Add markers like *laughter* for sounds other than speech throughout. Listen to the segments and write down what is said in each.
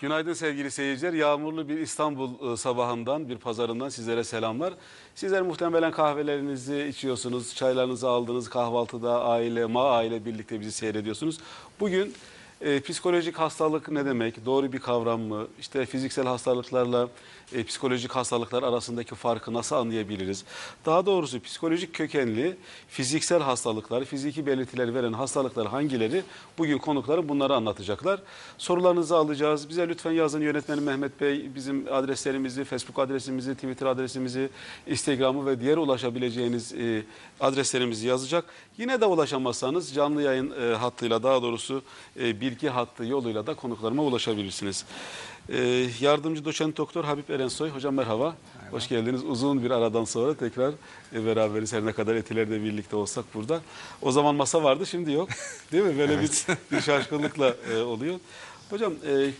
Günaydın sevgili seyirciler. Yağmurlu bir İstanbul e, sabahından, bir pazarından sizlere selamlar. Sizler muhtemelen kahvelerinizi içiyorsunuz, çaylarınızı aldınız, kahvaltıda aile, ma aile birlikte bizi seyrediyorsunuz. Bugün e, psikolojik hastalık ne demek? Doğru bir kavram mı? İşte fiziksel hastalıklarla e, psikolojik hastalıklar arasındaki farkı nasıl anlayabiliriz? Daha doğrusu psikolojik kökenli fiziksel hastalıklar, fiziki belirtiler veren hastalıklar hangileri? Bugün konuklarım bunları anlatacaklar. Sorularınızı alacağız. Bize lütfen yazın yönetmenim Mehmet Bey bizim adreslerimizi, Facebook adresimizi, Twitter adresimizi, Instagram'ı ve diğer ulaşabileceğiniz e, adreslerimizi yazacak. Yine de ulaşamazsanız canlı yayın e, hattıyla daha doğrusu e, bilgi hattı yoluyla da konuklarıma ulaşabilirsiniz. E, yardımcı doçent doktor Habib Erensoy. Hocam merhaba. Hoş geldiniz. Uzun bir aradan sonra tekrar e, beraberiz. Her ne kadar etilerde birlikte olsak burada. O zaman masa vardı şimdi yok. *laughs* Değil mi? Böyle bir, bir şaşkınlıkla e, oluyor. Hocam e,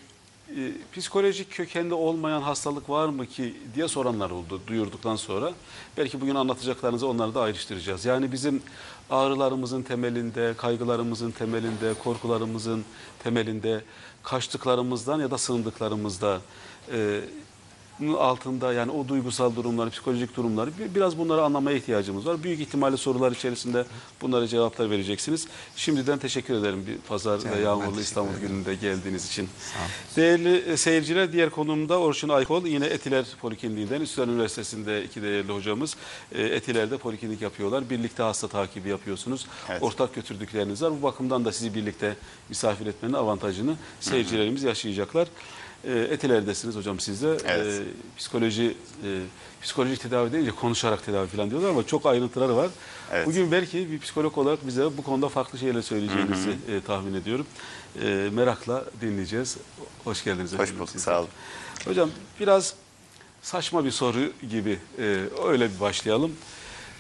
e, psikolojik kökende olmayan hastalık var mı ki diye soranlar oldu duyurduktan sonra. Belki bugün anlatacaklarınızı onları da ayrıştıracağız. Yani bizim ağrılarımızın temelinde, kaygılarımızın temelinde, korkularımızın temelinde, kaçtıklarımızdan ya da sığındıklarımızda e, altında yani o duygusal durumları, psikolojik durumları bir- biraz bunları anlamaya ihtiyacımız var. Büyük ihtimalle sorular içerisinde bunlara cevaplar vereceksiniz. Şimdiden teşekkür ederim bir pazar ve yağmurlu İstanbul gününde geldiğiniz için. Değerli e, seyirciler diğer konumda Orçun Aykol yine Etiler Polikliniğinden Üsküdar Üniversitesi'nde iki değerli hocamız e, Etiler'de poliklinik yapıyorlar. Birlikte hasta takibi yapıyorsunuz. Evet. Ortak götürdükleriniz var. Bu bakımdan da sizi birlikte misafir etmenin avantajını seyircilerimiz yaşayacaklar. E, Etiler'desiniz hocam siz de. Evet. E, psikoloji e, psikolojik tedavi deyince konuşarak tedavi falan diyorlar ama çok ayrıntıları var. Evet. Bugün belki bir psikolog olarak bize bu konuda farklı şeyler söyleyeceğinizi e, tahmin ediyorum. E, merakla dinleyeceğiz. Hoş geldiniz. Hoş bulduk, siz de. sağ olun. Hocam biraz saçma bir soru gibi e, öyle bir başlayalım.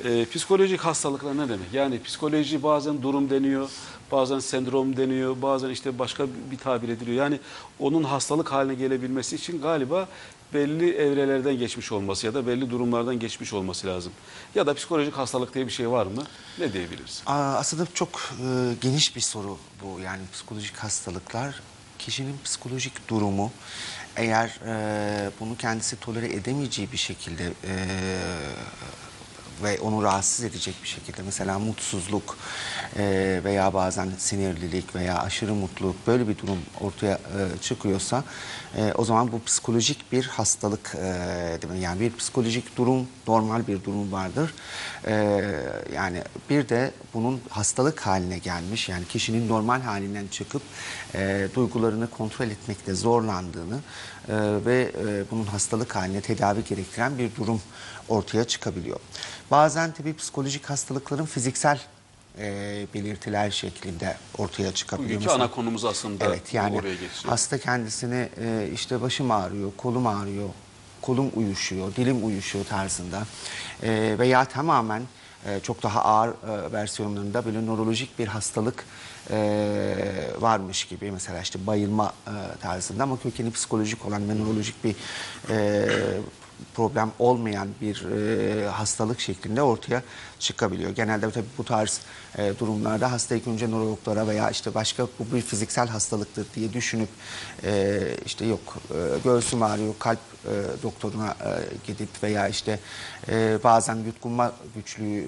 E, psikolojik hastalıklar ne demek? Yani psikoloji bazen durum deniyor, bazen sendrom deniyor, bazen işte başka bir tabir ediliyor. Yani onun hastalık haline gelebilmesi için galiba belli evrelerden geçmiş olması ya da belli durumlardan geçmiş olması lazım. Ya da psikolojik hastalık diye bir şey var mı? Ne diyebiliriz? Aslında çok e, geniş bir soru bu. Yani psikolojik hastalıklar, kişinin psikolojik durumu eğer e, bunu kendisi tolere edemeyeceği bir şekilde e, ve onu rahatsız edecek bir şekilde mesela mutsuzluk e, veya bazen sinirlilik veya aşırı mutluluk böyle bir durum ortaya e, çıkıyorsa e, o zaman bu psikolojik bir hastalık e, mi? yani bir psikolojik durum normal bir durum vardır E, yani bir de bunun hastalık haline gelmiş yani kişinin normal halinden çıkıp e, duygularını kontrol etmekte zorlandığını e, ve e, bunun hastalık haline tedavi gerektiren bir durum ortaya çıkabiliyor. Bazen tabii psikolojik hastalıkların fiziksel e, belirtiler şeklinde ortaya çıkabiliyor. Bugünkü ana konumuz aslında Evet yani oraya geçiyor. hasta kendisini e, işte başım ağrıyor, kolum ağrıyor, kolum uyuşuyor, dilim uyuşuyor tarzında E, veya tamamen e, çok daha ağır e, versiyonlarında böyle nörolojik bir hastalık e, varmış gibi mesela işte bayılma e, tarzında ama kökeni psikolojik olan ve nörolojik bir e, problem olmayan bir e, hastalık şeklinde ortaya çıkabiliyor. Genelde tabii bu tarz e, durumlarda hasta ilk önce nörologlara veya işte başka bu bir fiziksel hastalıktır diye düşünüp e, işte yok e, göğsüm ağrıyor kalp e, doktoruna e, gidip veya işte e, bazen yutkunma güçlüğü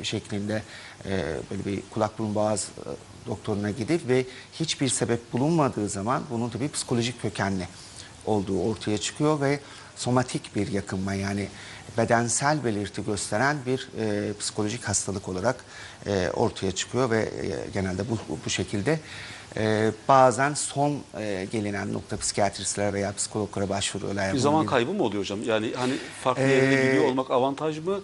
e, şeklinde e, böyle bir kulak burun boğaz e, doktoruna gidip ve hiçbir sebep bulunmadığı zaman bunun tabii psikolojik kökenli olduğu ortaya çıkıyor ve somatik bir yakınma yani bedensel belirti gösteren bir e, psikolojik hastalık olarak e, ortaya çıkıyor ve e, genelde bu, bu şekilde e, bazen son e, gelinen nokta psikiyatristlere veya psikologlara başvuruyorlar. Bir zaman kaybı mı oluyor hocam? Yani hani farklı Ee, yerlere gidiyor olmak avantaj mı?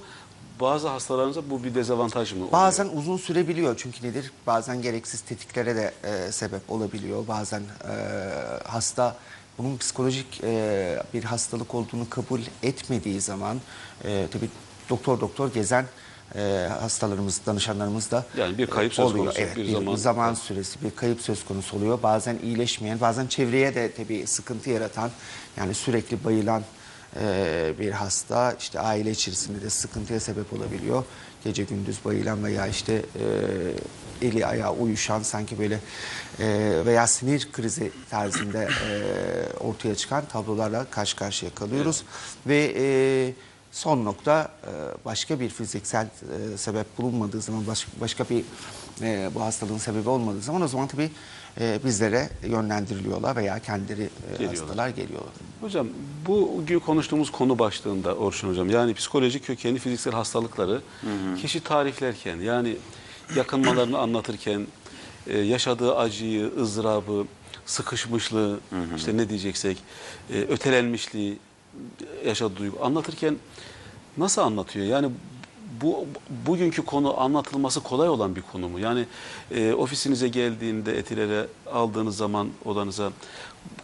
Bazı hastalarınızda bu bir dezavantaj mı? oluyor? Bazen uzun sürebiliyor çünkü nedir? Bazen gereksiz tetiklere de e, sebep olabiliyor. Bazen e, hasta bunun psikolojik e, bir hastalık olduğunu kabul etmediği zaman e, tabii doktor doktor gezen e, hastalarımız, danışanlarımız da Yani bir kayıp e, söz oluyor. konusu, Evet, bir bir, zaman- zaman süresi, bir kayıp söz konusu oluyor. Bazen iyileşmeyen, bazen çevreye de tabii sıkıntı yaratan, yani sürekli bayılan e, bir hasta işte aile içerisinde de sıkıntıya sebep olabiliyor. Gece gündüz bayılan veya işte e, eli ayağı uyuşan sanki böyle e, veya sinir krizi tarzında e, ortaya çıkan tablolarla karşı karşıya kalıyoruz. Ve e, son nokta e, başka bir fiziksel e, sebep bulunmadığı zaman baş- başka bir e, bu hastalığın sebebi olmadığı zaman o zaman tabii e, bizlere yönlendiriliyorlar veya kendileri e, Geliyorlar. hastalar geliyorlar. Hocam bu bugün konuştuğumuz konu başlığında Orçun Hocam yani psikolojik kökenli fiziksel hastalıkları kişi tariflerken yani yakınmalarını anlatırken e, yaşadığı acıyı, ızdırabı, sıkışmışlığı işte ne diyeceksek e, ötelenmişliği yaşadığı duygu anlatırken nasıl anlatıyor? Yani bu bugünkü konu anlatılması kolay olan bir konu mu? Yani e, ofisinize geldiğinde etilere aldığınız zaman odanıza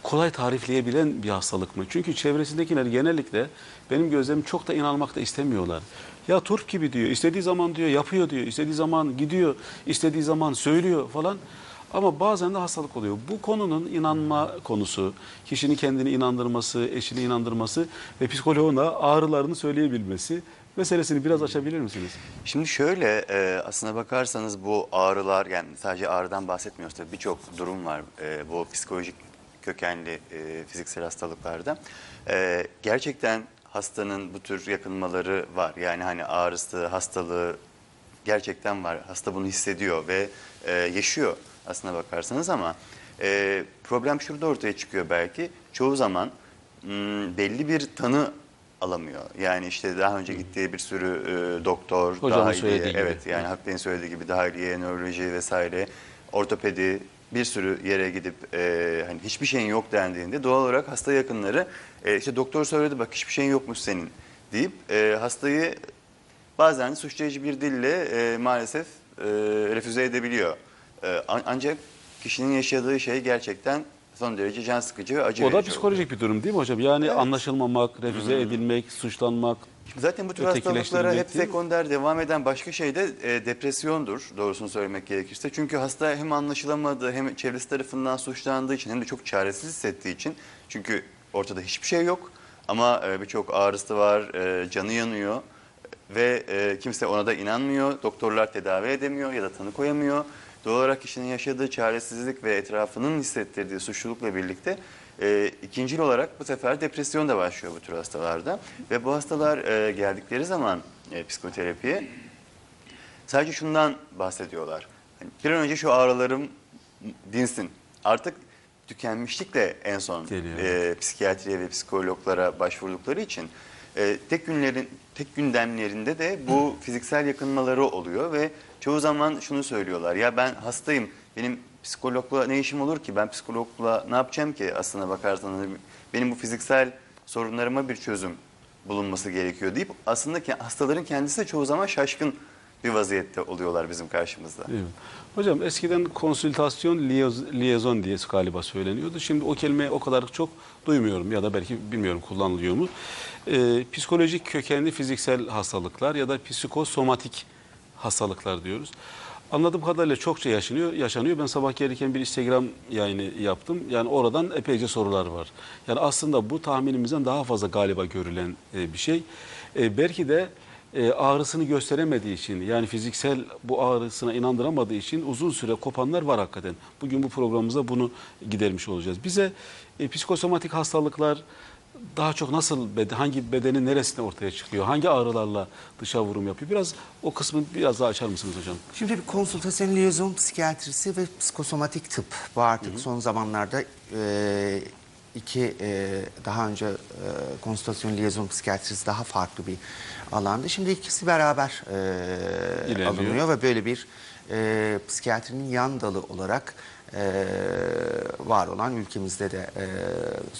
kolay tarifleyebilen bir hastalık mı? Çünkü çevresindekiler genellikle benim gözlemim çok da inanmak da istemiyorlar. Ya turp gibi diyor, istediği zaman diyor yapıyor diyor, istediği zaman gidiyor, istediği zaman söylüyor falan. Ama bazen de hastalık oluyor. Bu konunun inanma konusu, kişinin kendini inandırması, eşini inandırması ve psikoloğuna ağrılarını söyleyebilmesi meselesini biraz açabilir misiniz? Şimdi şöyle e, aslına bakarsanız bu ağrılar yani sadece ağrıdan bahsetmiyoruz tabii birçok durum var e, bu psikolojik kökenli e, fiziksel hastalıklarda. E, gerçekten hastanın bu tür yakınmaları var. Yani hani ağrısı, hastalığı gerçekten var. Hasta bunu hissediyor ve e, yaşıyor aslına bakarsanız ama e, problem şurada ortaya çıkıyor belki. Çoğu zaman m, belli bir tanı alamıyor. Yani işte daha önce gittiği bir sürü e, doktor, Hocamın dahiliye, söylediği gibi. evet yani Hak Bey'in söylediği gibi dahiliye, nöroloji vesaire, ortopedi bir sürü yere gidip e, hani hiçbir şeyin yok dendiğinde doğal olarak hasta yakınları e, işte doktor söyledi bak hiçbir şeyin yokmuş senin deyip e, hastayı bazen suçlayıcı bir dille e, maalesef e, refüze edebiliyor. E, an- ancak kişinin yaşadığı şey gerçekten son derece can sıkıcı ve acı O da psikolojik bir durum değil mi hocam? Yani Evet. anlaşılmamak, refüze edilmek, suçlanmak. Zaten bu tür hastalıklara hep sekonder devam eden başka şey de e, depresyondur doğrusunu söylemek gerekirse. Çünkü hasta hem anlaşılamadığı hem çevresi tarafından suçlandığı için hem de çok çaresiz hissettiği için. Çünkü ortada hiçbir şey yok ama e, birçok ağrısı var, e, canı yanıyor ve e, kimse ona da inanmıyor. Doktorlar tedavi edemiyor ya da tanı koyamıyor. Doğal olarak kişinin yaşadığı çaresizlik ve etrafının hissettirdiği suçlulukla birlikte e, ikincil olarak bu sefer depresyon da başlıyor bu tür hastalarda. Ve bu hastalar e, geldikleri zaman e, psikoterapiye sadece şundan bahsediyorlar. Hani bir an önce şu ağrılarım dinsin. Artık tükenmişlikle en son Geliyor. e, psikiyatriye ve psikologlara başvurdukları için e, tek günlerin tek gündemlerinde de bu fiziksel yakınmaları oluyor ve çoğu zaman şunu söylüyorlar. Ya ben hastayım. Benim psikologla ne işim olur ki? Ben psikologla ne yapacağım ki aslına bakarsanız benim bu fiziksel sorunlarıma bir çözüm bulunması gerekiyor deyip aslında ke- hastaların kendisi de çoğu zaman şaşkın bir vaziyette oluyorlar bizim karşımızda. Değil? Hocam eskiden konsültasyon liyezon diye galiba söyleniyordu. Şimdi o kelimeyi o kadar çok duymuyorum ya da belki bilmiyorum kullanılıyor mu. Ee, psikolojik kökenli fiziksel hastalıklar ya da psikosomatik hastalıklar diyoruz. Anladığım kadarıyla çokça yaşanıyor. yaşanıyor. Ben sabah gelirken bir Instagram yayını yaptım. Yani oradan epeyce sorular var. Yani aslında bu tahminimizden daha fazla galiba görülen e, bir şey. E, belki de e, ağrısını gösteremediği için yani fiziksel bu ağrısına inandıramadığı için uzun süre kopanlar var hakikaten. Bugün bu programımızda bunu gidermiş olacağız. Bize psikosomatik hastalıklar daha çok nasıl beden, hangi bedenin neresinde ortaya çıkıyor? Hangi ağrılarla dışa vurum yapıyor? Biraz o kısmı biraz daha açar mısınız hocam? Şimdi bir konsültasyon liyozom psikiyatrisi ve psikosomatik tıp bu artık son zamanlarda e, iki e, daha önce e, konsültasyon liyozom psikiyatrisi daha farklı bir alandı. Şimdi ikisi beraber e, İlerliyor. alınıyor ve böyle bir e, psikiyatrinin yan dalı olarak e, var olan ülkemizde de e,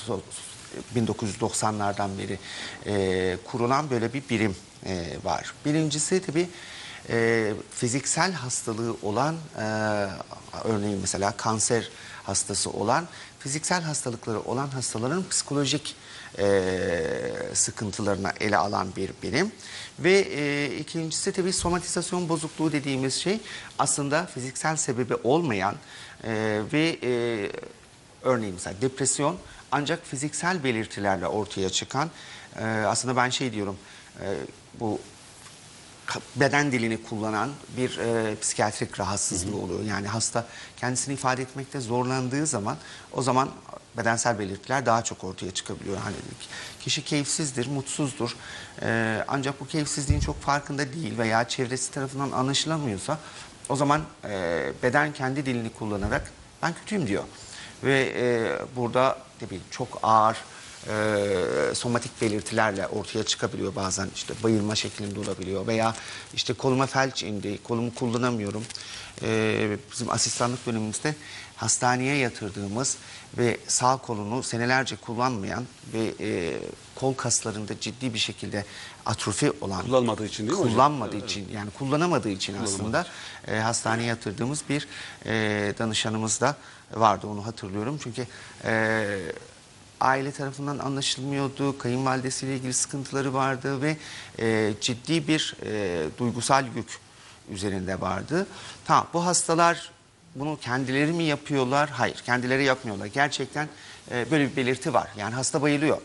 so- 1990'lardan beri e, kurulan böyle bir birim e, var. Birincisi tabii e, fiziksel hastalığı olan e, örneğin mesela kanser hastası olan fiziksel hastalıkları olan hastaların psikolojik e, sıkıntılarına ele alan bir birim ve e, ikincisi tabii somatizasyon bozukluğu dediğimiz şey aslında fiziksel sebebi olmayan e, ve e, örneğin mesela depresyon ancak fiziksel belirtilerle ortaya çıkan e, aslında ben şey diyorum e, bu beden dilini kullanan bir e, psikiyatrik rahatsızlığı oluyor. Yani hasta kendisini ifade etmekte zorlandığı zaman o zaman bedensel belirtiler daha çok ortaya çıkabiliyor. Hani kişi keyifsizdir, mutsuzdur. E, ancak bu keyifsizliğin çok farkında değil veya çevresi tarafından anlaşılamıyorsa o zaman e, beden kendi dilini kullanarak ben kötüyüm diyor. Ve e, burada tabii çok ağır e, somatik belirtilerle ortaya çıkabiliyor bazen işte bayılma şeklinde olabiliyor veya işte koluma felç indi, kolumu kullanamıyorum. E, bizim asistanlık bölümümüzde hastaneye yatırdığımız ve sağ kolunu senelerce kullanmayan ve e, kol kaslarında ciddi bir şekilde atrofi olan Kullanmadığı için değil mi hocam? kullanmadığı için yani kullanamadığı için aslında e, hastaneye yatırdığımız bir e, danışanımız da vardı onu hatırlıyorum çünkü e, aile tarafından anlaşılmıyordu kayınvalidesiyle ilgili sıkıntıları vardı ve e, ciddi bir e, duygusal yük üzerinde vardı. Tamam bu hastalar bunu kendileri mi yapıyorlar? Hayır kendileri yapmıyorlar. Gerçekten e, böyle bir belirti var. Yani hasta bayılıyor.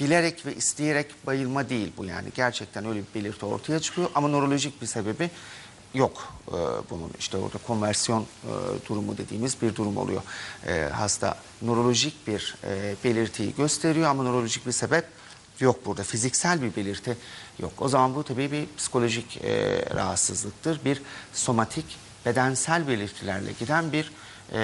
Bilerek ve isteyerek bayılma değil bu yani. Gerçekten öyle bir belirti ortaya çıkıyor ama nörolojik bir sebebi yok e, bunun. İşte orada konversiyon e, durumu dediğimiz bir durum oluyor. E, hasta nörolojik bir e, belirtiyi gösteriyor ama nörolojik bir sebep yok burada. Fiziksel bir belirti yok. O zaman bu tabii bir psikolojik e, rahatsızlıktır. Bir somatik bedensel belirtilerle giden bir e,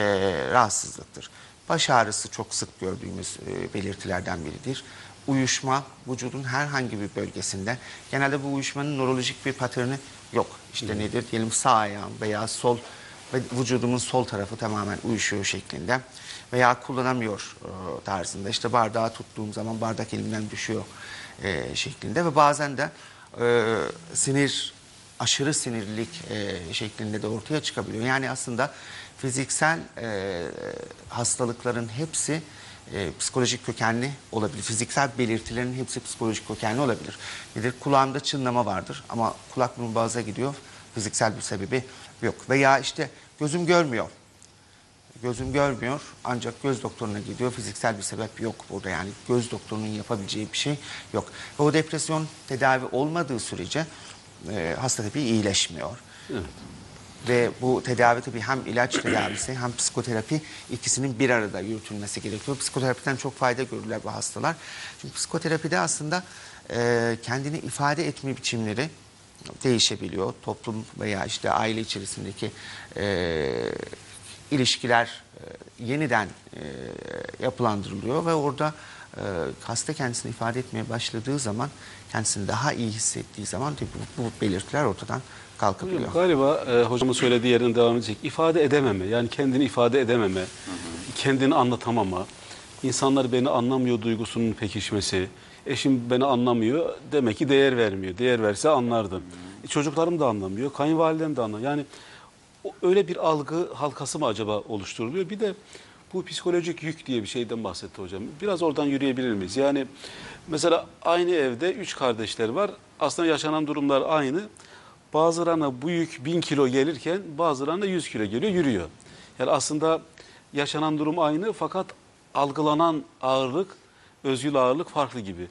rahatsızlıktır. Baş ağrısı çok sık gördüğümüz e, belirtilerden biridir. Uyuşma vücudun herhangi bir bölgesinde. Genelde bu uyuşmanın nörolojik bir paterni yok. İşte nedir diyelim sağ ayağım veya sol ve vücudumun sol tarafı tamamen uyuşuyor şeklinde veya kullanamıyor e, tarzında. İşte bardağı tuttuğum zaman bardak elimden düşüyor e, şeklinde ve bazen de e, sinir aşırı sinirlilik e, şeklinde de ortaya çıkabiliyor. Yani aslında fiziksel e, hastalıkların hepsi e, psikolojik kökenli olabilir. Fiziksel belirtilerin hepsi psikolojik kökenli olabilir. Nedir? Kulağımda çınlama vardır ama kulak burun boğaza gidiyor. Fiziksel bir sebebi yok. Veya işte gözüm görmüyor. Gözüm görmüyor ancak göz doktoruna gidiyor. Fiziksel bir sebep yok burada yani göz doktorunun yapabileceği bir şey yok. Ve o depresyon tedavi olmadığı sürece e, hasta tabii iyileşmiyor. Evet. Ve bu tedavi tabii hem ilaç tedavisi hem psikoterapi ikisinin bir arada yürütülmesi gerekiyor. Psikoterapiden çok fayda görürler bu hastalar. Çünkü psikoterapide aslında e, kendini ifade etme biçimleri değişebiliyor. Toplum veya işte aile içerisindeki e, ilişkiler e, yeniden e, yapılandırılıyor ve orada e, hasta kendisini ifade etmeye başladığı zaman kendisini daha iyi hissettiği zaman bu, bu belirtiler ortadan kalkabiliyor. Hocam, Galiba e, hocamın söylediği yerine devam edecek. İfade edememe, yani kendini ifade edememe, kendini anlatamama, insanlar beni anlamıyor duygusunun pekişmesi, eşim beni anlamıyor, demek ki değer vermiyor. Değer verse anlardım. E, çocuklarım da anlamıyor, kayınvalidem de anlamıyor. Yani öyle bir algı halkası mı acaba oluşturuluyor? Bir de bu psikolojik yük diye bir şeyden bahsetti hocam. Biraz oradan yürüyebilir miyiz? Yani mesela aynı evde üç kardeşler var. Aslında yaşanan durumlar aynı. Bazılarına bu yük bin kilo gelirken bazılarına 100 kilo geliyor, yürüyor. Yani aslında yaşanan durum aynı fakat algılanan ağırlık, özgül ağırlık farklı gibi.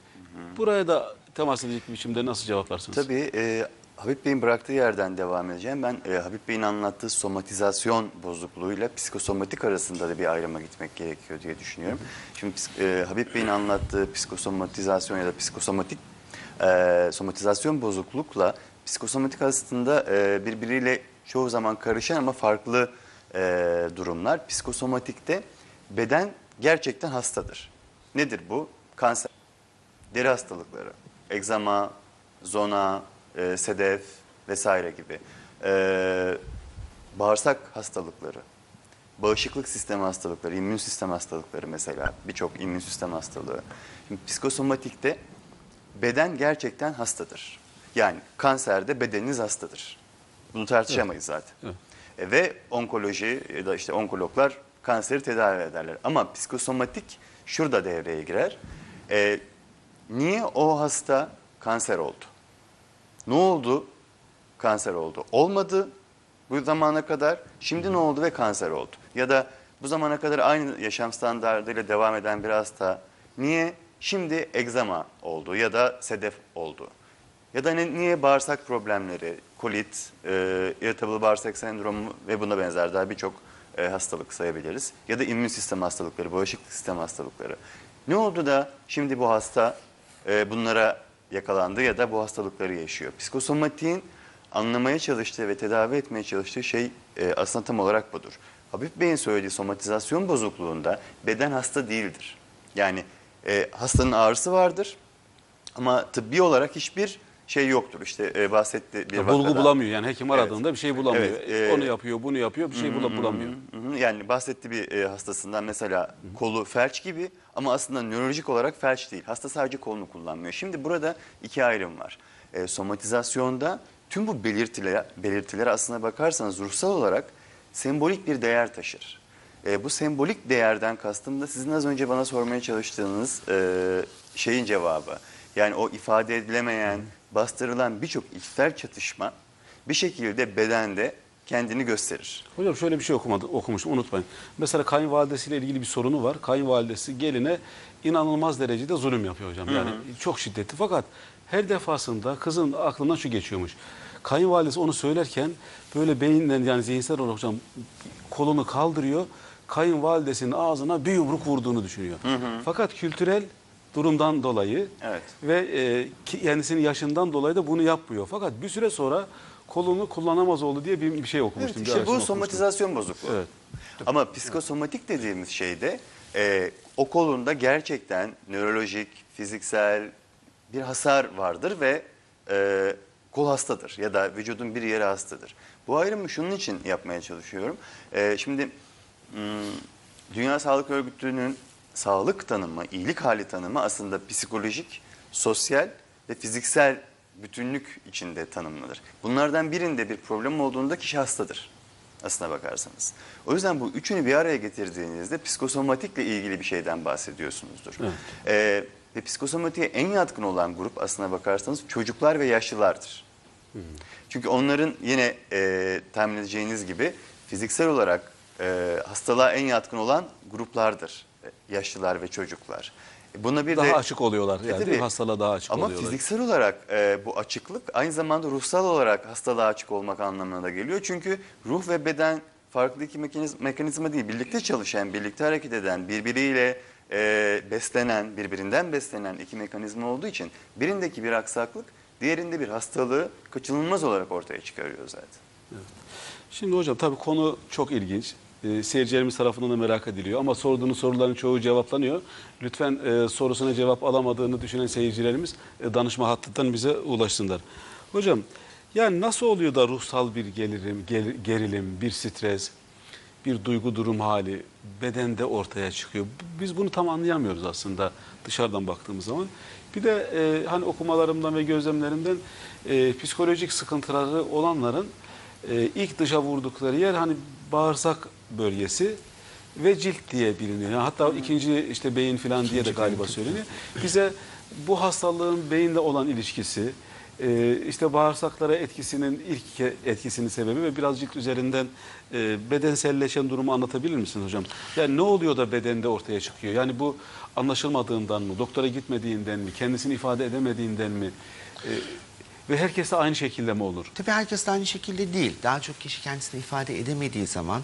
Buraya da temas edecek bir biçimde nasıl cevaplarsınız? Tabii e, Habib Bey'in bıraktığı yerden devam edeceğim. Ben e, Habib Bey'in anlattığı somatizasyon bozukluğuyla psikosomatik arasında da bir ayrıma gitmek gerekiyor diye düşünüyorum. Şimdi e, Habib Bey'in anlattığı psikosomatizasyon ya da psikosomatik e, somatizasyon bozuklukla psikosomatik aslında e, birbiriyle çoğu zaman karışan ama farklı e, durumlar. Psikosomatikte beden gerçekten hastadır. Nedir bu? Kanser deri hastalıkları, egzama, zona, e, sedef vesaire gibi. E, bağırsak hastalıkları, bağışıklık sistemi hastalıkları, immün sistem hastalıkları mesela birçok immün sistem hastalığı. Şimdi psikosomatikte beden gerçekten hastadır. Yani kanserde bedeniniz hastadır. Bunu tartışamayız zaten. Evet. E, ve onkoloji ya da işte onkologlar kanseri tedavi ederler. Ama psikosomatik şurada devreye girer. E, niye o hasta kanser oldu? Ne oldu? Kanser oldu. Olmadı bu zamana kadar. Şimdi ne oldu ve kanser oldu? Ya da bu zamana kadar aynı yaşam standartıyla devam eden bir hasta niye şimdi egzama oldu ya da sedef oldu? Ya da hani niye bağırsak problemleri, kolit, e, irritable bağırsak sendromu ve buna benzer daha birçok e, hastalık sayabiliriz. Ya da immün sistem hastalıkları, bağışıklık sistem hastalıkları. Ne oldu da şimdi bu hasta e, bunlara yakalandı ya da bu hastalıkları yaşıyor? Psikosomatiğin anlamaya çalıştığı ve tedavi etmeye çalıştığı şey e, aslında tam olarak budur. Habib Bey'in söylediği somatizasyon bozukluğunda beden hasta değildir. Yani e, hastanın ağrısı vardır ama tıbbi olarak hiçbir şey yoktur. İşte e, bahsetti bir bulgu vakada. bulamıyor yani hekim aradığında bir şey bulamıyor. Evet, e, Onu yapıyor, bunu yapıyor, bir şey bula- bulamıyor. Hı hı. Yani bahsetti bir e, hastasından mesela kolu felç gibi ama aslında nörolojik olarak felç değil. Hasta sadece kolunu kullanmıyor. Şimdi burada iki ayrım var. E, somatizasyonda tüm bu belirtiler, belirtiler aslına bakarsanız ruhsal olarak sembolik bir değer taşır. E, bu sembolik değerden kastım da sizin az önce bana sormaya çalıştığınız e, şeyin cevabı. Yani o ifade edilemeyen, bastırılan birçok içsel çatışma bir şekilde bedende kendini gösterir. Hocam şöyle bir şey okumadı, okumuştum unutmayın. Mesela kayınvalidesiyle ilgili bir sorunu var. Kayınvalidesi geline inanılmaz derecede zulüm yapıyor hocam. Yani çok şiddetli fakat her defasında kızın aklından şu geçiyormuş. Kayınvalidesi onu söylerken böyle beyinden yani zihinsel olarak hocam kolunu kaldırıyor. Kayınvalidesinin ağzına bir yumruk vurduğunu düşünüyor. Fakat kültürel durumdan dolayı Evet. ve e, kendisinin yaşından dolayı da bunu yapmıyor. Fakat bir süre sonra kolunu kullanamaz oldu diye bir, bir şey okumuştum. Evet, işte bu okumuştum. somatizasyon bozukluğu. Evet. Ama psikosomatik dediğimiz şeyde e, o kolunda gerçekten nörolojik, fiziksel bir hasar vardır ve e, kol hastadır ya da vücudun bir yeri hastadır. Bu ayrımı şunun için yapmaya çalışıyorum. E, şimdi hmm, Dünya Sağlık Örgütü'nün sağlık tanımı, iyilik hali tanımı aslında psikolojik, sosyal ve fiziksel bütünlük içinde tanımlanır. Bunlardan birinde bir problem olduğunda kişi hastadır aslına bakarsanız. O yüzden bu üçünü bir araya getirdiğinizde psikosomatikle ilgili bir şeyden bahsediyorsunuzdur. Evet. Ee, ve psikosomatiğe en yatkın olan grup aslına bakarsanız çocuklar ve yaşlılardır. Çünkü onların yine e, tahmin edeceğiniz gibi fiziksel olarak e, hastalığa en yatkın olan gruplardır. E, Yaşlılar ve çocuklar. E, Buna bir Daha de açık oluyorlar yani tabii. hastalığa daha açık ama oluyorlar. fiziksel olarak e, bu açıklık aynı zamanda ruhsal olarak hastalığa açık olmak anlamına da geliyor. Çünkü ruh ve beden farklı iki mekaniz- mekanizma değil, birlikte çalışan, birlikte hareket eden, birbiriyle e, beslenen, birbirinden beslenen iki mekanizma olduğu için birindeki bir aksaklık diğerinde bir hastalığı kaçınılmaz olarak ortaya çıkarıyor zaten. Şimdi hocam tabii konu çok ilginç. Ee, seyircilerimiz tarafından da merak ediliyor ama sorduğunuz soruların çoğu cevaplanıyor. Lütfen e, sorusuna cevap alamadığını düşünen seyircilerimiz e, danışma hattından bize ulaşsınlar. Hocam yani nasıl oluyor da ruhsal bir gelirim, ger- gerilim, bir stres, bir duygu durum hali bedende ortaya çıkıyor? Biz bunu tam anlayamıyoruz aslında dışarıdan baktığımız zaman. Bir de e, hani okumalarımdan ve gözlemlerimden e, psikolojik sıkıntıları olanların e, ilk dışa vurdukları yer hani bağırsak bölgesi ve cilt diye biliniyor. Yani hatta ikinci işte beyin falan diye de galiba söyleniyor. Bize bu hastalığın beyinle olan ilişkisi, e, işte bağırsaklara etkisinin ilk etkisinin sebebi ve biraz cilt üzerinden e, bedenselleşen durumu anlatabilir misiniz hocam? Yani ne oluyor da bedende ortaya çıkıyor? Yani bu anlaşılmadığından mı, doktora gitmediğinden mi, kendisini ifade edemediğinden mi? E, ve herkese aynı şekilde mi olur? Tabii herkes aynı şekilde değil. Daha çok kişi kendisini ifade edemediği zaman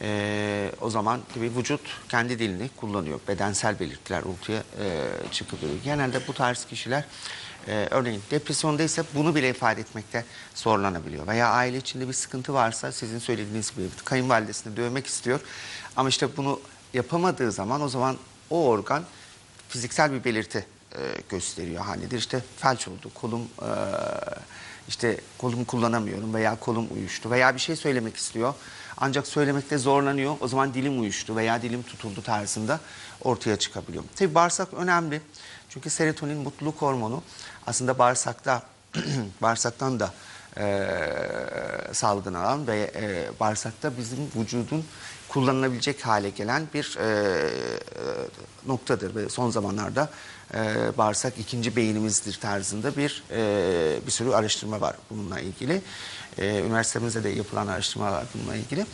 eee, o zaman tabii vücut kendi dilini kullanıyor. Bedensel belirtiler ortaya eee çıkıyor. Genelde bu tarz kişiler eee, örneğin depresyonda ise bunu bile ifade etmekte zorlanabiliyor. Veya aile içinde bir sıkıntı varsa sizin söylediğiniz gibi kayınvalidesini dövmek istiyor. Ama işte bunu yapamadığı zaman o zaman o organ fiziksel bir belirti e, gösteriyor hanedir. İşte felç oldu, kolum e, işte kolumu kullanamıyorum veya kolum uyuştu veya bir şey söylemek istiyor. Ancak söylemekte zorlanıyor. O zaman dilim uyuştu veya dilim tutuldu tarzında ortaya çıkabiliyor. Tabii bağırsak önemli. Çünkü serotonin mutluluk hormonu aslında bağırsakta *clears throat* bağırsaktan da e, salgılanan ve e, bağırsakta bizim vücudun kullanılabilecek hale gelen bir e, e, noktadır ve son zamanlarda e, bağırsak ikinci beynimizdir tarzında bir e, bir sürü araştırma var bununla ilgili. E, üniversitemizde de yapılan araştırmalar bununla ilgili.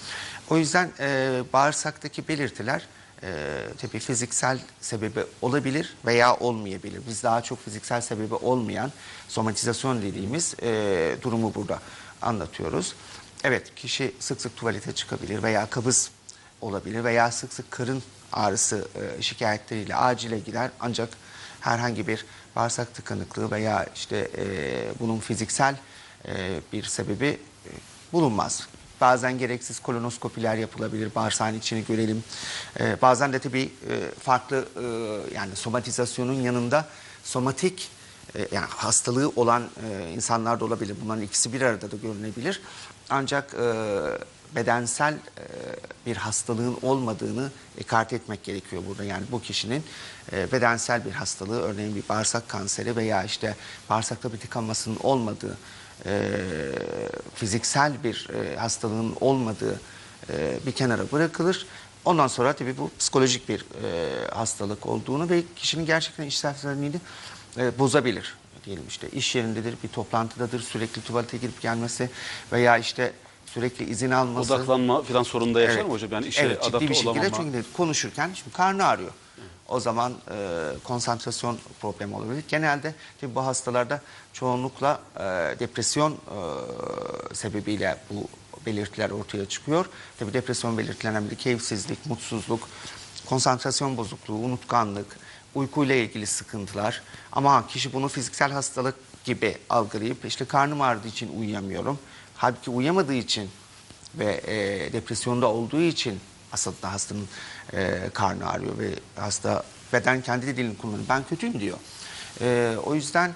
O yüzden e, bağırsaktaki belirtiler e, tabii fiziksel sebebi olabilir veya olmayabilir. Biz daha çok fiziksel sebebi olmayan somatizasyon dediğimiz e, durumu burada anlatıyoruz. Evet kişi sık sık tuvalete çıkabilir veya kabız olabilir veya sık sık karın ağrısı e, şikayetleriyle acile gider ancak herhangi bir bağırsak tıkanıklığı veya işte e, bunun fiziksel e, bir sebebi e, bulunmaz. Bazen gereksiz kolonoskopiler yapılabilir, bağırsağın içini görelim. E, bazen de tabii e, farklı e, yani somatizasyonun yanında somatik e, yani hastalığı olan e, insanlar da olabilir. Bunların ikisi bir arada da görünebilir. Ancak e, bedensel e, bir hastalığın olmadığını ekarte etmek gerekiyor burada. Yani bu kişinin e, bedensel bir hastalığı, örneğin bir bağırsak kanseri veya işte bağırsakta bir tıkanmasının olmadığı, e, fiziksel bir e, hastalığın olmadığı e, bir kenara bırakılır. Ondan sonra tabii bu psikolojik bir e, hastalık olduğunu ve kişinin gerçekten işlevselliğini e, bozabilir. Diyelim işte iş yerindedir, bir toplantıdadır, sürekli tuvalete girip gelmesi veya işte sürekli izin alması. Odaklanma falan sorununda yaşar Evet. mı hocam? Yani işe evet, ciddi bir şekilde olamama. çünkü konuşurken şimdi karnı ağrıyor. O zaman e, konsantrasyon problemi olabilir. Genelde tabii bu hastalarda çoğunlukla e, depresyon e, sebebiyle bu belirtiler ortaya çıkıyor. Tabii depresyon belirtilerinden biri keyifsizlik, mutsuzluk, konsantrasyon bozukluğu, unutkanlık, uykuyla ilgili sıkıntılar. Ama kişi bunu fiziksel hastalık gibi algılayıp işte karnım ağrıdığı için uyuyamıyorum. Halbuki uyuyamadığı için ve e, depresyonda olduğu için aslında hastanın e, karnı ağrıyor ve hasta beden kendi dilini kullanıyor. Ben kötüyüm diyor. E, o yüzden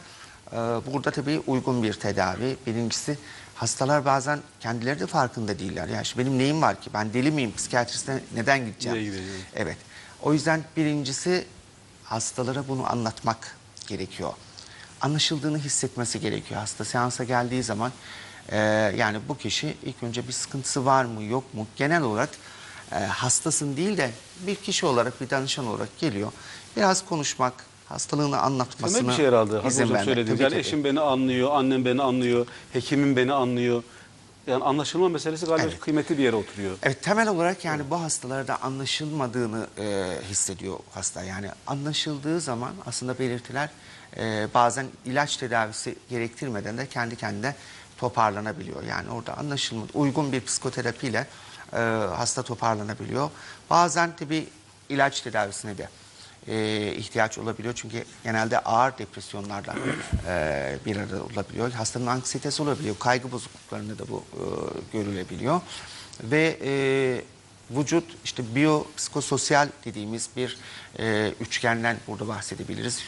e, burada tabii uygun bir tedavi. Birincisi hastalar bazen kendileri de farkında değiller. Ya işte benim neyim var ki? Ben deli miyim? Psikiyatriste neden gideceğim? Nereye gideceğim? Evet. O yüzden birincisi hastalara bunu anlatmak gerekiyor. Anlaşıldığını hissetmesi gerekiyor. Hasta seansa geldiği zaman e, yani bu kişi ilk önce bir sıkıntısı var mı yok mu genel olarak e, hastasın değil de bir kişi olarak bir danışan olarak geliyor. Biraz konuşmak, hastalığını anlatmasını Temel bir şey herhalde. İzin vermek. söylediğiniz. Tabii, Yani tabii. eşim beni anlıyor, annem beni anlıyor, hekimim beni anlıyor. Yani anlaşılma meselesi galiba Evet. kıymetli bir yere oturuyor. Evet temel olarak yani bu hastalarda anlaşılmadığını e, hissediyor hasta. Yani anlaşıldığı zaman aslında belirtiler e, bazen ilaç tedavisi gerektirmeden de kendi kendine toparlanabiliyor. Yani orada anlaşılma uygun bir psikoterapiyle e, hasta toparlanabiliyor. Bazen tabii ilaç tedavisine de e, ihtiyaç olabiliyor. Çünkü genelde ağır depresyonlarla e, bir arada olabiliyor. Hastanın anksiyetesi olabiliyor. Kaygı bozukluklarında da bu e, görülebiliyor. Ve e, vücut işte biyopsikososyal dediğimiz bir e, üçgenden burada bahsedebiliriz.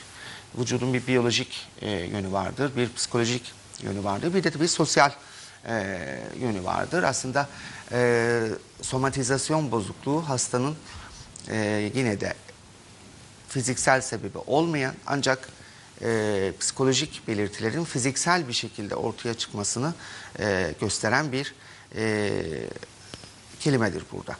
Vücudun bir biyolojik e, yönü vardır, bir psikolojik yönü vardır, bir de tabii sosyal e, yönü vardır. Aslında e, somatizasyon bozukluğu hastanın e, yine de fiziksel sebebi olmayan ancak e, psikolojik belirtilerin fiziksel bir şekilde ortaya çıkmasını e, gösteren bir e, kelimedir burada.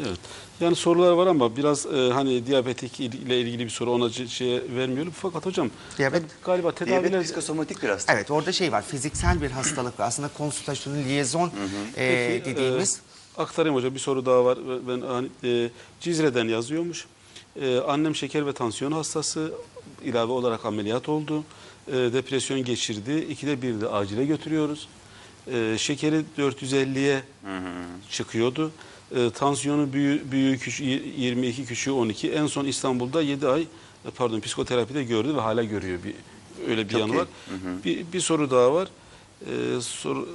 Evet. Yani sorular var ama biraz e, hani diyabetik il- ile ilgili bir soru ona şeye vermiyorum. Fakat hocam Diyabet- galiba tedaviler Diyabet psikosomatik bir hastalık. Evet orada şey var fiziksel bir hastalık var. Aslında konsültasyonun liyezon e, Peki, dediğimiz e, aktarayım hocam bir soru daha var. Ben hani, e, Cizre'den yazıyormuş. E, annem şeker ve tansiyon hastası ilave olarak ameliyat oldu. E, depresyon geçirdi. İkide bir de acile götürüyoruz. E, şekeri 450'ye çıkıyordu. E, tansiyonu büyüğü, büyüğü küçüğü 22, küçüğü 12. En son İstanbul'da 7 ay e, pardon psikoterapide gördü ve hala görüyor. Bir, öyle bir Çok yanı iyi. var. Bir, bir soru daha var. E, soru,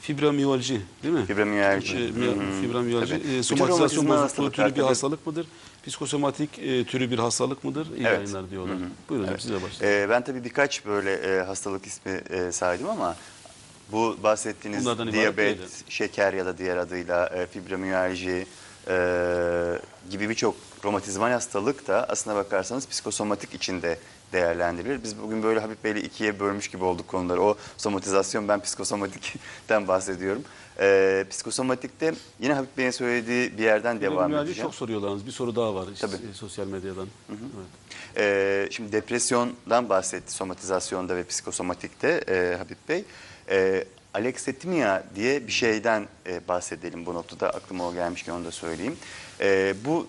Fibromiyalji değil mi? Fibromiyalji. E, Hı hı. Fibromiyalji. E, somatizasyon bozukluğu türü bir hastalık mıdır? Psikosomatik e, türü bir hastalık mıdır? İyi Evet. yayınlar diyorlar. Hı hı. Buyurun Evet. size başlayalım. Ee, ben tabii birkaç böyle e, hastalık ismi e, saydım ama bu bahsettiğiniz Bunlardan ibaret diyabet, değildi. şeker ya da diğer adıyla e, fibromiyalji e, gibi birçok romatizmal hastalık da aslına bakarsanız psikosomatik içinde değerlendirilir. Biz bugün böyle Habib Bey'le ikiye bölmüş gibi olduk konuları. O somatizasyon ben psikosomatikten *laughs* bahsediyorum. E, psikosomatikte yine Habib Bey'in söylediği bir yerden devam edeceğim. çok soruyorlarınız. Bir soru daha var işte, Tabii. e, sosyal medyadan. Evet. Ee, şimdi depresyondan bahsetti somatizasyonda ve psikosomatikte e, Habib Bey. Ee, aleksetimia diye bir şeyden e, bahsedelim. Bu noktada aklıma o gelmişken onu da söyleyeyim. E, bu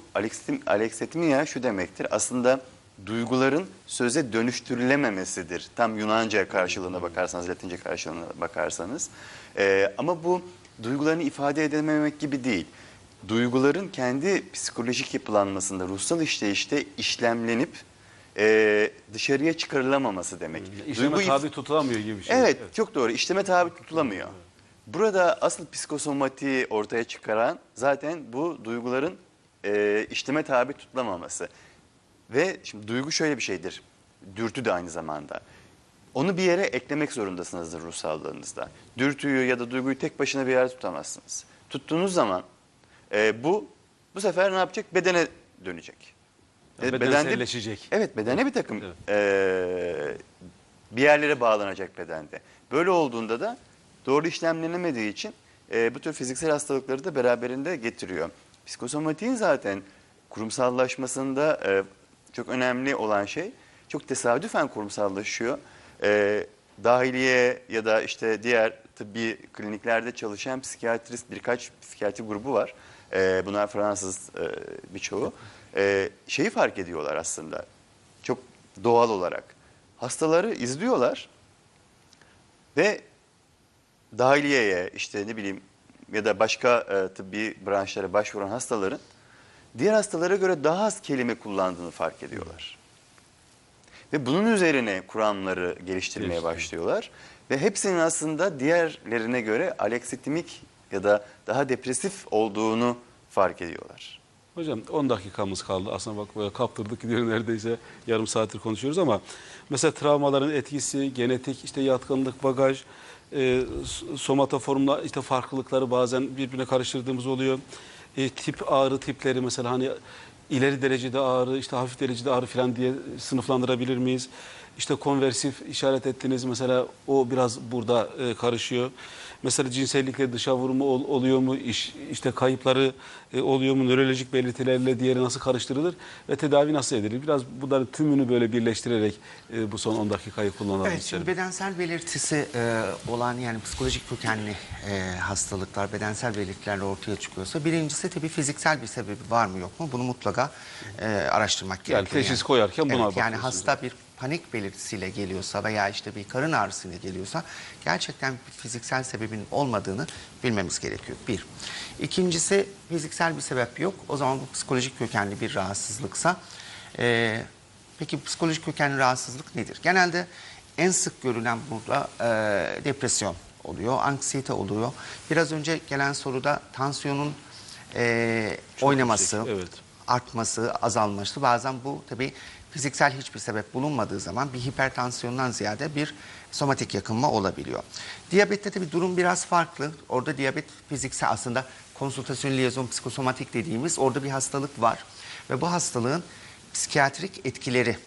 aleksetimia şu demektir. Aslında duyguların söze dönüştürülememesidir. Tam Yunanca karşılığına bakarsanız, Latince karşılığına bakarsanız. E, ama bu duygularını ifade edememek gibi değil. Duyguların kendi psikolojik yapılanmasında, ruhsal işleyişte işlemlenip e, dışarıya çıkarılamaması demek. İşleme Duygu tabi tutulamıyor gibi bir şey. Evet, çok doğru. İşleme tabi tutulamıyor. Burada asıl psikosomatiği ortaya çıkaran zaten bu duyguların e, işleme tabi tutulamaması. Ve şimdi duygu şöyle bir şeydir. Dürtü de aynı zamanda. Onu bir yere eklemek zorundasınızdır ruh sağlığınızda. Dürtüyü ya da duyguyu tek başına bir yerde tutamazsınız. Tuttuğunuz zaman e, bu bu sefer ne yapacak? Bedene dönecek. Yani E, bedenselleşecek. Evet bedene bir takım Evet. eee, bir yerlere bağlanacak bedende. Böyle olduğunda da doğru işlemlenemediği için eee, bu tür fiziksel hastalıkları da beraberinde getiriyor. Psikosomatiğin zaten kurumsallaşmasında eee, çok önemli olan şey çok tesadüfen kurumsallaşıyor. Eee, dahiliye ya da işte diğer tıbbi kliniklerde çalışan psikiyatrist birkaç psikiyatri grubu var. Eee, bunlar Fransız eee, birçoğu. Eee, şeyi fark ediyorlar aslında çok doğal olarak. Hastaları izliyorlar ve dahiliyeye işte ne bileyim ya da başka e, tıbbi branşlara başvuran hastaların diğer hastalara göre daha az kelime kullandığını fark ediyorlar. Ve bunun üzerine kuramları geliştirmeye başlıyorlar. Ve hepsinin aslında diğerlerine göre aleksitimik ya da daha depresif olduğunu fark ediyorlar. Hocam 10 dakikamız kaldı. Aslında bak böyle kaptırdık gidiyor *laughs* neredeyse yarım saattir konuşuyoruz ama mesela travmaların etkisi, genetik işte yatkınlık, bagaj, e, somatoformla işte farklılıkları bazen birbirine karıştırdığımız oluyor. E, tip ağrı tipleri mesela hani ileri derecede ağrı, işte hafif derecede ağrı falan diye sınıflandırabilir miyiz? İşte konversif işaret ettiniz mesela o biraz burada e, karışıyor. Mesela cinsellikle dışa vurumu ol- oluyor mu? İş, işte kayıpları e, oluyor mu? Nörolojik belirtilerle diğeri nasıl karıştırılır? Ve tedavi nasıl edilir? Biraz bunların tümünü böyle birleştirerek e, bu son 10 dakikayı kullanalım Evet, isterim. şimdi bedensel belirtisi e, olan yani psikolojik kökenli e, hastalıklar, bedensel belirtilerle ortaya çıkıyorsa birincisi tabii fiziksel bir sebebi var mı yok mu bunu mutlaka e, araştırmak Yani gerekiyor. teşhis koyarken buna evet, Yani hasta bir panik belirtisiyle geliyorsa veya işte bir karın ağrısıyla geliyorsa gerçekten fiziksel sebebin olmadığını bilmemiz gerekiyor. Bir. İkincisi fiziksel bir sebep yok. O zaman bu psikolojik kökenli bir rahatsızlıksa e, peki psikolojik kökenli rahatsızlık nedir? Genelde en sık görülen burada e, depresyon oluyor, anksiyete oluyor. Biraz önce gelen soruda tansiyonun e, Çok oynaması, yüksek, evet. artması, azalması. Bazen bu tabii fiziksel hiçbir sebep bulunmadığı zaman bir hipertansiyondan ziyade bir somatik yakınma olabiliyor. Diyabette tabii durum biraz farklı. Orada diyabet fiziksel aslında konsültasyon liyezon psikosomatik dediğimiz orada bir hastalık var. Ve bu hastalığın psikiyatrik etkileri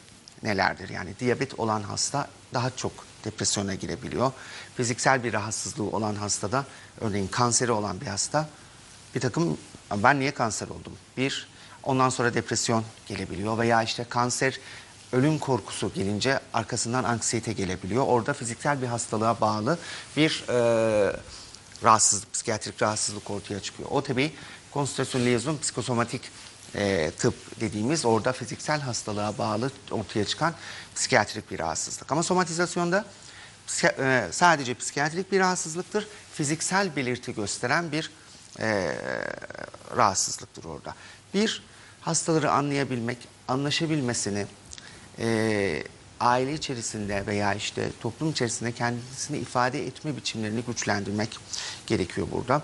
nelerdir? Yani diyabet olan hasta daha çok depresyona girebiliyor. Fiziksel bir rahatsızlığı olan hastada örneğin kanseri olan bir hasta bir takım ben niye kanser oldum? Bir, ondan sonra depresyon gelebiliyor veya işte kanser ölüm korkusu gelince arkasından anksiyete gelebiliyor. Orada fiziksel bir hastalığa bağlı bir e, rahatsızlık, psikiyatrik rahatsızlık ortaya çıkıyor. O tabii konsültasyon liyezon psikosomatik e, tıp dediğimiz orada fiziksel hastalığa bağlı ortaya çıkan psikiyatrik bir rahatsızlık. Ama somatizasyonda e, sadece psikiyatrik bir rahatsızlıktır. Fiziksel belirti gösteren bir e, rahatsızlıktır orada. Bir, hastaları anlayabilmek, anlaşabilmesini, e, aile içerisinde veya işte toplum içerisinde kendisini ifade etme biçimlerini güçlendirmek gerekiyor burada.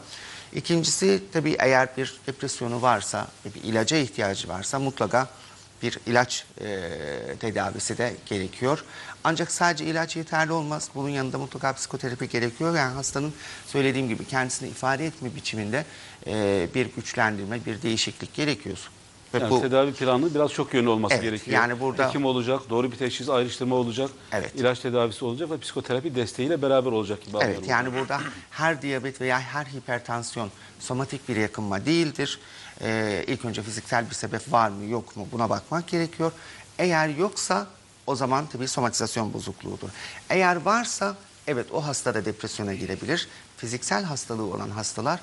İkincisi tabii eğer bir depresyonu varsa bir ilaca ihtiyacı varsa mutlaka bir ilaç e, tedavisi de gerekiyor. Ancak sadece ilaç yeterli olmaz. Bunun yanında mutlaka psikoterapi gerekiyor. Yani hastanın söylediğim gibi kendisini ifade etme biçiminde e, bir güçlendirme, bir değişiklik gerekiyor. Ve Yani bu tedavi planı biraz çok yönlü olması Evet, gerekiyor. yani burada- Hekim olacak, doğru bir teşhis, ayrıştırma olacak, Evet. ilaç tedavisi olacak ve psikoterapi desteğiyle beraber olacak gibi Evet anlıyorum. yani burada her diyabet veya her hipertansiyon somatik bir yakınma değildir. Ee, ilk önce fiziksel bir sebep var mı yok mu buna bakmak gerekiyor. Eğer yoksa o zaman tabii somatizasyon bozukluğudur. Eğer varsa evet o hasta da depresyona girebilir. Fiziksel hastalığı olan hastalar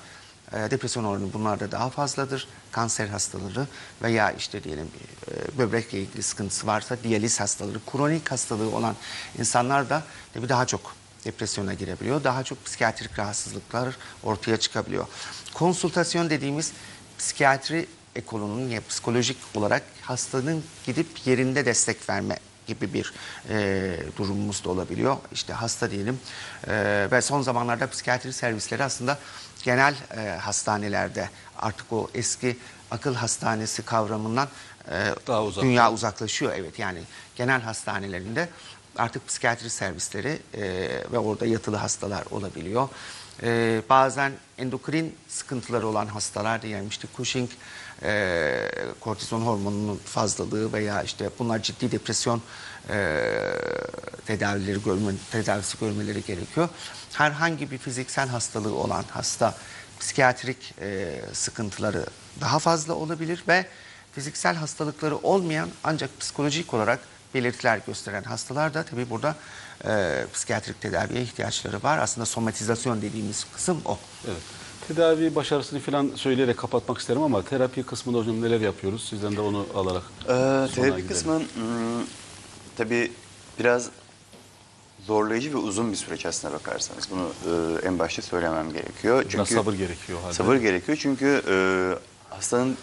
e, depresyon oranı bunlarda daha fazladır. Kanser hastaları veya işte diyelim e, böbrekle ilgili sıkıntısı varsa diyaliz hastaları, kronik hastalığı olan insanlar da tabii daha çok depresyona girebiliyor. Daha çok psikiyatrik rahatsızlıklar ortaya çıkabiliyor. Konsültasyon dediğimiz psikiyatri ekolunun ya psikolojik olarak hastanın gidip yerinde destek verme gibi bir e, durumumuz da olabiliyor. İşte hasta diyelim e, ve son zamanlarda psikiyatri servisleri aslında genel e, hastanelerde artık o eski akıl hastanesi kavramından e, Daha uzak. dünya uzaklaşıyor. Evet yani genel hastanelerinde artık psikiyatri servisleri e, ve orada yatılı hastalar olabiliyor. E, bazen endokrin sıkıntıları olan hastalar diyelim işte Cushing e, kortizon hormonunun fazlalığı veya işte bunlar ciddi depresyon e, tedavileri görme, tedavisi görmeleri gerekiyor. Herhangi bir fiziksel hastalığı olan hasta psikiyatrik e, sıkıntıları daha fazla olabilir ve fiziksel hastalıkları olmayan ancak psikolojik olarak belirtiler gösteren hastalar da tabii burada e, psikiyatrik tedaviye ihtiyaçları var. Aslında somatizasyon dediğimiz kısım o. Evet. Tedavi başarısını falan söyleyerek kapatmak isterim ama terapi kısmında hocam neler yapıyoruz? Sizden de onu alarak. Ee, terapi gidelim. kısmı hmm, tabii biraz zorlayıcı ve uzun bir süreç aslına bakarsanız. Bunu e, en başta söylemem gerekiyor. Biraz sabır gerekiyor halde. Sabır gerekiyor çünkü e, hastanın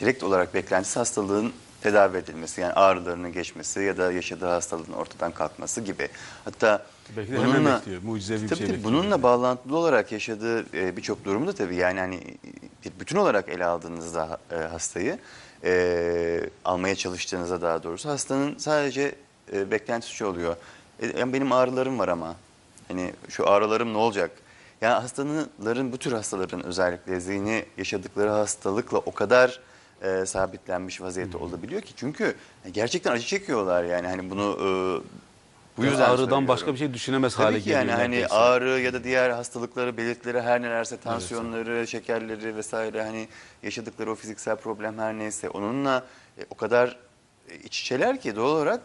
direkt olarak beklentisi hastalığın tedavi edilmesi. Yani ağrılarının geçmesi ya da yaşadığı hastalığın ortadan kalkması gibi. Hatta Belki de hemen bekliyor, mucizevi bir tabii, şey tabii bekliyor. Bununla bağlantılı olarak yaşadığı e, birçok durumda tabii yani hani bir bütün olarak ele aldığınızda e, hastayı e, almaya çalıştığınızda daha doğrusu hastanın sadece e, beklentisi şu oluyor. E, yani benim ağrılarım var ama hani şu ağrılarım ne olacak? Yani hastaların bu tür hastaların özellikle zihni yaşadıkları hastalıkla o kadar e, sabitlenmiş vaziyette olabiliyor ki çünkü gerçekten acı çekiyorlar yani hani bunu e, bu yüzden ağrıdan söylüyorum. başka bir şey düşünemez Tabii hale ki geliyor. yani hani neredeyse. ağrı ya da diğer hastalıkları, belirtileri her nelerse tansiyonları, şekerleri vesaire hani yaşadıkları o fiziksel problem her neyse onunla e, o kadar e, iç içeler ki doğal olarak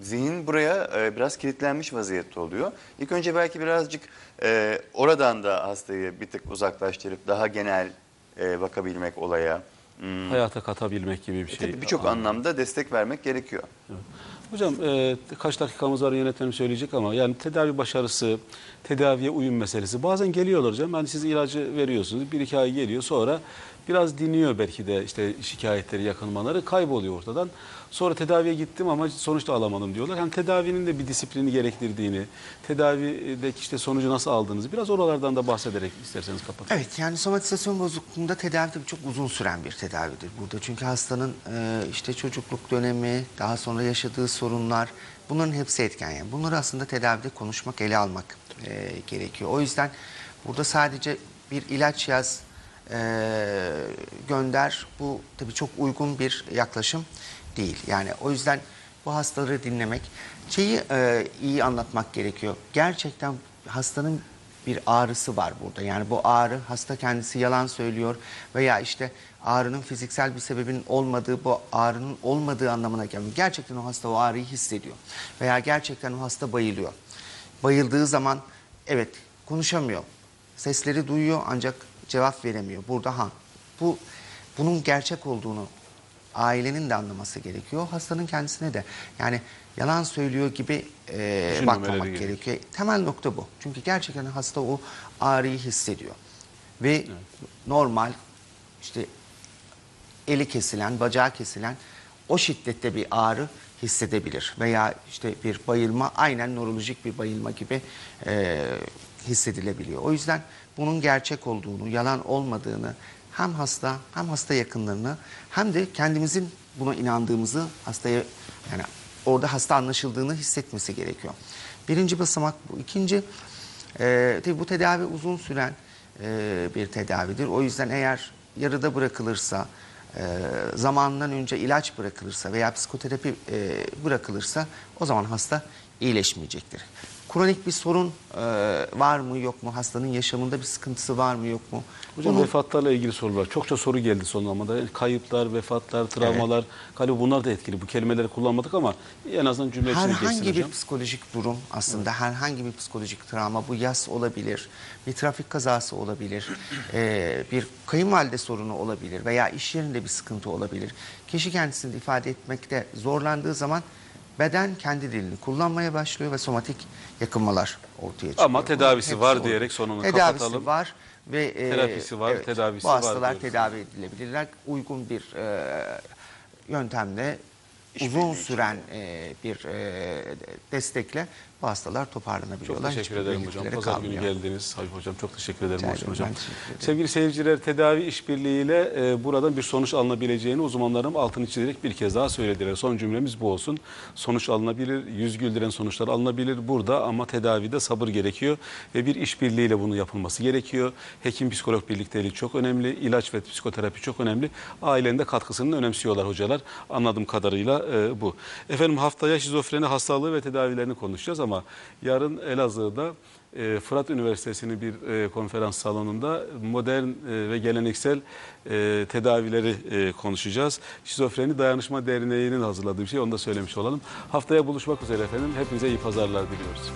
zihin buraya e, biraz kilitlenmiş vaziyette oluyor. İlk önce belki birazcık e, oradan da hastayı bir tık uzaklaştırıp daha genel e, bakabilmek olaya. Hmm, Hayata katabilmek gibi bir e, şey. tabii birçok anlamda destek vermek gerekiyor. Hocam e, kaç dakikamız var yönetmenim söyleyecek ama yani tedavi başarısı, tedaviye uyum meselesi. Bazen geliyorlar hocam. Yani siz ilacı veriyorsunuz. Bir iki ay geliyor sonra biraz dinliyor belki de işte şikayetleri, yakınmaları kayboluyor ortadan. Sonra tedaviye gittim ama sonuçta alamadım diyorlar. Yani tedavinin de bir disiplini gerektirdiğini, tedavideki işte sonucu nasıl aldığınızı biraz oralardan da bahsederek isterseniz kapatın. Evet yani somatizasyon bozukluğunda tedavi tabii çok uzun süren bir tedavidir burada. Çünkü hastanın e, işte çocukluk dönemi, daha sonra yaşadığı sorunlar bunların hepsi etken. Yani bunları aslında tedavide konuşmak, ele almak e, gerekiyor. O yüzden burada sadece bir ilaç yaz, e, gönder bu tabii çok uygun bir yaklaşım değil. Yani o yüzden bu hastaları dinlemek, şeyi e, iyi anlatmak gerekiyor. Gerçekten hastanın bir ağrısı var burada. Yani bu ağrı hasta kendisi yalan söylüyor veya işte ağrının fiziksel bir sebebinin olmadığı bu ağrının olmadığı anlamına gelmiyor. Gerçekten o hasta o ağrıyı hissediyor veya gerçekten o hasta bayılıyor. Bayıldığı zaman evet konuşamıyor. Sesleri duyuyor ancak cevap veremiyor. Burada ha bu bunun gerçek olduğunu ailenin de anlaması gerekiyor. Hastanın kendisine de. Yani yalan söylüyor gibi e, bakmamak gerekiyor. gerekiyor. Temel nokta bu. Çünkü gerçekten hasta o ağrıyı hissediyor. Ve normal işte eli kesilen, bacağı kesilen o şiddette bir ağrı hissedebilir. Veya işte bir bayılma aynen nörolojik bir bayılma gibi e, hissedilebiliyor. O yüzden bunun gerçek olduğunu, yalan olmadığını hem hasta hem hasta yakınlarına hem de kendimizin buna inandığımızı hastaya yani orada hasta anlaşıldığını hissetmesi gerekiyor. Birinci basamak bu. İkinci e, tabii bu tedavi uzun süren e, bir tedavidir. O yüzden eğer yarıda bırakılırsa, e, zamanından önce ilaç bırakılırsa veya psikoterapi e, bırakılırsa o zaman hasta iyileşmeyecektir. Kronik bir sorun e, var mı yok mu? Hastanın yaşamında bir sıkıntısı var mı yok mu? Hocam Bunu- vefatlarla ilgili sorular. Çokça soru geldi son zamanda. Kayıplar, vefatlar, travmalar. Galiba bunlar da etkili. Bu kelimeleri kullanmadık ama en azından cümle içine geçsin Herhangi bir hocam. psikolojik durum aslında herhangi bir psikolojik travma bu yas olabilir, bir trafik kazası olabilir, eee, *clears throat* bir kayınvalide sorunu olabilir veya iş yerinde bir sıkıntı olabilir. Kişi kendisini ifade etmekte zorlandığı zaman beden kendi dilini kullanmaya başlıyor ve somatik yakınmalar ortaya çıkıyor. Ama tedavisi var orada. diyerek sonunu tedavisi kapatalım. var ve eee, Terapisi var, tedavisi bu var hastalar diyoruz. tedavi edilebilirler. Uygun bir eee, yöntemle uzun süren e, bir e, destekle bu hastalar Çok toparlanabiliyorlar. teşekkür Hiçbir ederim hocam. Pazar günü kalmıyor. geldiniz. Habib hocam çok teşekkür ederim. Rica Muhsin ederim, hocam. teşekkür. Sevgili seyirciler tedavi işbirliğiyle e, buradan bir sonuç alınabileceğini uzmanlarım altını çizerek bir kez daha söylediler. Son cümlemiz bu olsun. Sonuç alınabilir, yüz güldüren sonuçlar alınabilir burada ama tedavide sabır gerekiyor ve bir işbirliğiyle bunun yapılması gerekiyor. Hekim psikolog birlikteliği çok önemli, ilaç ve psikoterapi çok önemli. Ailenin de katkısını önemsiyorlar hocalar. Anladığım kadarıyla e, bu. Efendim haftaya şizofreni hastalığı ve tedavilerini konuşacağız ama yarın Elazığ'da e, Fırat Üniversitesi'nin bir e, konferans salonunda modern e, ve geleneksel e, tedavileri e, konuşacağız. Şizofreni Dayanışma Derneği'nin hazırladığı bir şey onu da söylemiş olalım. Haftaya buluşmak üzere efendim. Hepinize iyi pazarlar diliyoruz.